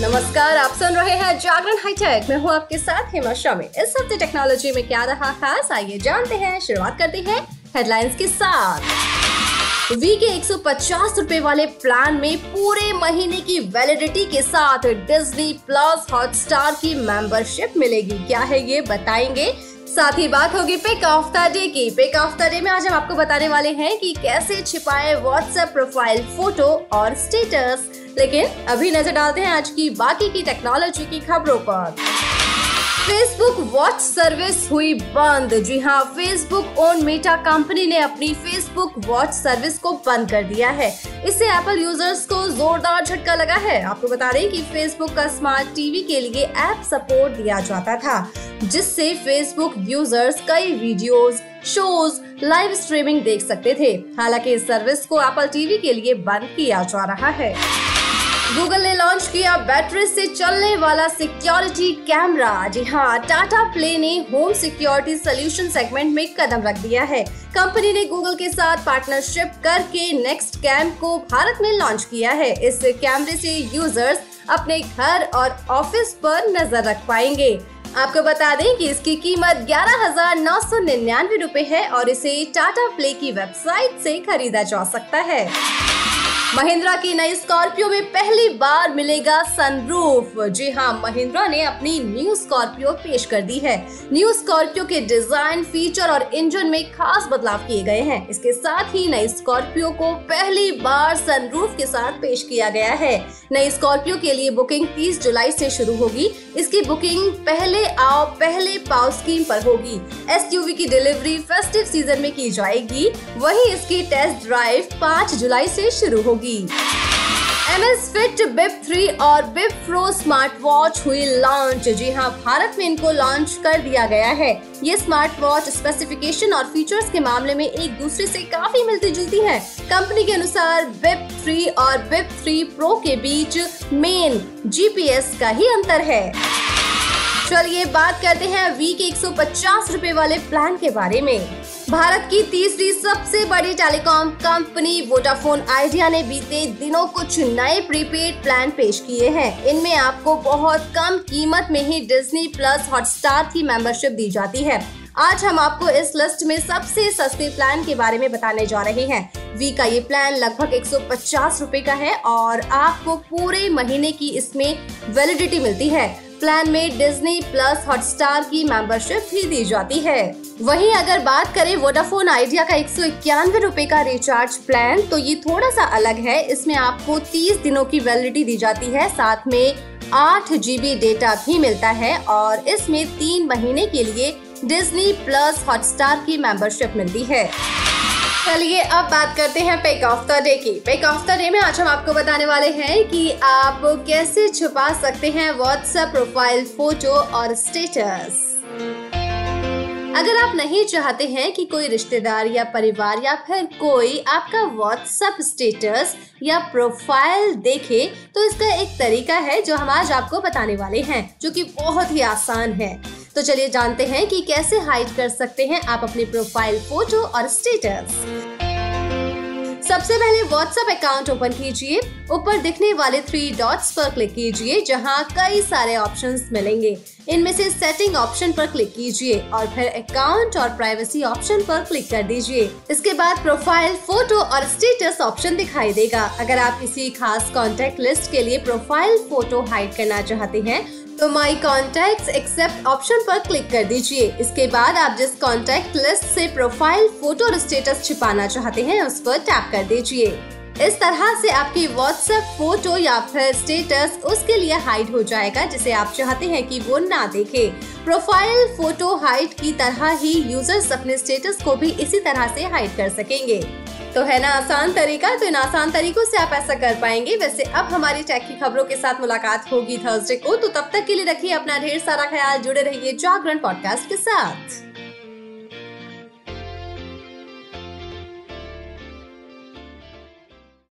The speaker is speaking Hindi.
नमस्कार, आप सुन रहे हैं जागरण हाईटेक। मैं हूँ आपके साथ हेमा शामी इस हफ़्ते टेक्नोलॉजी में क्या रहा खास, आइए जानते हैं। शुरुआत करते हैं हेडलाइंस के साथ। वी के एक रूपए वाले प्लान में पूरे महीने की वैलिडिटी के साथ डिज्नी प्लस हॉटस्टार की मेंबरशिप मिलेगी। क्या है ये, बताएँगे? साथ ही बात होगी पिक ऑफ़ द डे की। पिक ऑफ़ द डे में आज हम आपको बताने वाले हैं कि कैसे छिपाए व्हाट्सएप प्रोफ़ाइल फ़ोटो और स्टेटस लेकिन अभी नज़र डालते हैं आज की बाकी की टेक्नोलॉजी की खबरों पर। फेसबुक वॉच सर्विस हुई बंद। जी हाँ फेसबुक ओन मेटा कंपनी ने अपनी फेसबुक वॉच सर्विस को बंद कर दिया है। इससे एप्पल यूज़र्स को जोरदार झटका लगा है। आपको बता दें कि फेसबुक का स्मार्ट टीवी के लिए ऐप सपोर्ट दिया जाता था। जिससे फेसबुक यूज़र्स कई वीडियोस, शोज़ लाइव स्ट्रीमिंग देख सकते थे। हालाँकि इस सर्विस को एप्पल टीवी के लिए बंद किया जा रहा है। गूगल ने लॉन्च किया बैटरी से चलने वाला सिक्योरिटी कैमरा जी हाँ टाटा प्ले ने होम सिक्योरिटी सोल्यूशन सेगमेंट में कदम रख दिया है। कंपनी ने गूगल के साथ पार्टनरशिप करके नेक्स्ट कैम को भारत में लॉन्च किया है। इस कैमरे से यूज़र्स अपने घर और ऑफ़िस पर नज़र रख पाएँगे। आपको बता दें कि इसकी कीमत ग्यारह हज़ार नौ सौ निन्यानवे रूपए है और इसे टाटा प्ले की वेबसाइट से खरीदा जा सकता है। महिंद्रा की नई स्कॉर्पियो में पहली बार मिलेगा सनरूफ जी हाँ महिंद्रा ने अपनी न्यू स्कॉर्पियो पेश कर दी है। न्यू स्कॉर्पियो के डिज़ाइन फीचर और इंजन में खास बदलाव किए गए हैं। इसके साथ ही नई स्कॉर्पियो को पहली बार सनरूफ के साथ पेश किया गया है। नई स्कॉर्पियो के लिए बुकिंग 30 जुलाई से शुरू होगी। इसकी बुकिंग पहले आओ, पहले पाओ स्कीम पर होगी। एसयूवी की डिलीवरी फेस्टिव सीज़न में की जाएगी। वही इसकी टेस्ट ड्राइव 5 जुलाई से शुरू होगी। Amazfit Bip three और बिप प्रो स्मार्ट वॉच हुई लॉन्च जी हाँ भारत में इनको लॉन्च कर दिया गया है। ये स्मार्ट वॉच स्पेसिफिकेशन और फीचर्स के मामले में एक दूसरे से काफ़ी मिलती जुलती है। कंपनी के अनुसार बिप थ्री और बिप थ्री प्रो के बीच मेन जीपीएस का ही अंतर है। चलिए बात करते हैं वी के एक रूपए वाले प्लान के बारे में। भारत की तीसरी सबसे बड़ी टेलीकॉम कंपनी वोडाफोन आइडिया ने बीते दिनों कुछ नए प्रीपेड प्लान पेश किए हैं। इनमें आपको बहुत कम कीमत में ही डिज्नी प्लस हॉटस्टार की मेंबरशिप दी जाती है। आज हम आपको इस लिस्ट में सबसे सस्ते प्लान के बारे में बताने जा रहे हैं। वी का ये प्लान लगभग एक सौ का है और आपको पूरे महीने की इसमें वैलिडिटी मिलती है। प्लान में डिज्नी प्लस हॉटस्टार की मेंबरशिप भी दी जाती है। वहीं अगर बात करें वोडाफोन आइडिया का एक सौ का रिचार्ज प्लान तो ये थोड़ा सा अलग है। इसमें आपको 30 दिनों की वैलिडिटी दी जाती है। साथ में आठ जीबी डेटा भी मिलता है और इसमें तीन महीने के लिए डिज्नी प्लस हॉटस्टार की मेंबरशिप मिलती है। चलिए अब बात करते हैं पेक ऑफ़ द डे की। पेक ऑफ़ द डे में आज हम आपको बताने वाले हैं कि आप कैसे छुपा सकते हैं व्हाट्सएप प्रोफ़ाइल फ़ोटो और स्टेटस अगर आप नहीं चाहते हैं कि कोई रिश्तेदार या परिवार या फिर कोई आपका व्हाट्सएप स्टेटस या प्रोफ़ाइल देखे तो इसका एक तरीका है जो हम आज आपको बताने वाले हैं, जो कि बहुत ही आसान है। तो चलिए जानते हैं कि कैसे हाइड कर सकते हैं आप अपनी प्रोफ़ाइल फ़ोटो और स्टेटस सबसे पहले व्हाट्सएप अकाउंट ओपन कीजिए। ऊपर दिखने वाले थ्री डॉट्स पर क्लिक कीजिए, जहाँ कई सारे ऑप्शंस मिलेंगे। इनमें से सेटिंग ऑप्शन पर क्लिक कीजिए और फिर अकाउंट और प्राइवेसी ऑप्शन पर क्लिक कर दीजिए। इसके बाद प्रोफ़ाइल फ़ोटो और स्टेटस ऑप्शन दिखाई देगा। अगर आप किसी खास कॉन्टेक्ट लिस्ट के लिए प्रोफ़ाइल फ़ोटो हाइड करना चाहते हैं तो माई कॉन्टेक्ट एक्सेप्ट ऑप्शन पर क्लिक कर दीजिए। इसके बाद आप जिस कॉन्टेक्ट लिस्ट से प्रोफ़ाइल फ़ोटो और स्टेटस छिपाना चाहते हैं, उस पर टैप कर दीजिए। इस तरह से आपकी व्हाट्सएप फ़ोटो या फिर स्टेटस उसके लिए हाइड हो जाएगा, जिसे आप चाहते हैं कि वो ना देखे। प्रोफ़ाइल फ़ोटो हाइड की तरह ही यूज़र्स अपने स्टेटस को भी इसी तरह से हाइड कर सकेंगे। तो है ना आसान तरीका तो इन आसान तरीकों से आप ऐसा कर पाएँगे। वैसे अब हमारी टैक की खबरों के साथ मुलाकात होगी थर्सडे को तो तब तक के लिए रखिए अपना ढेर सारा ख्याल, जुड़े रहिए जागरण पॉडकास्ट के साथ।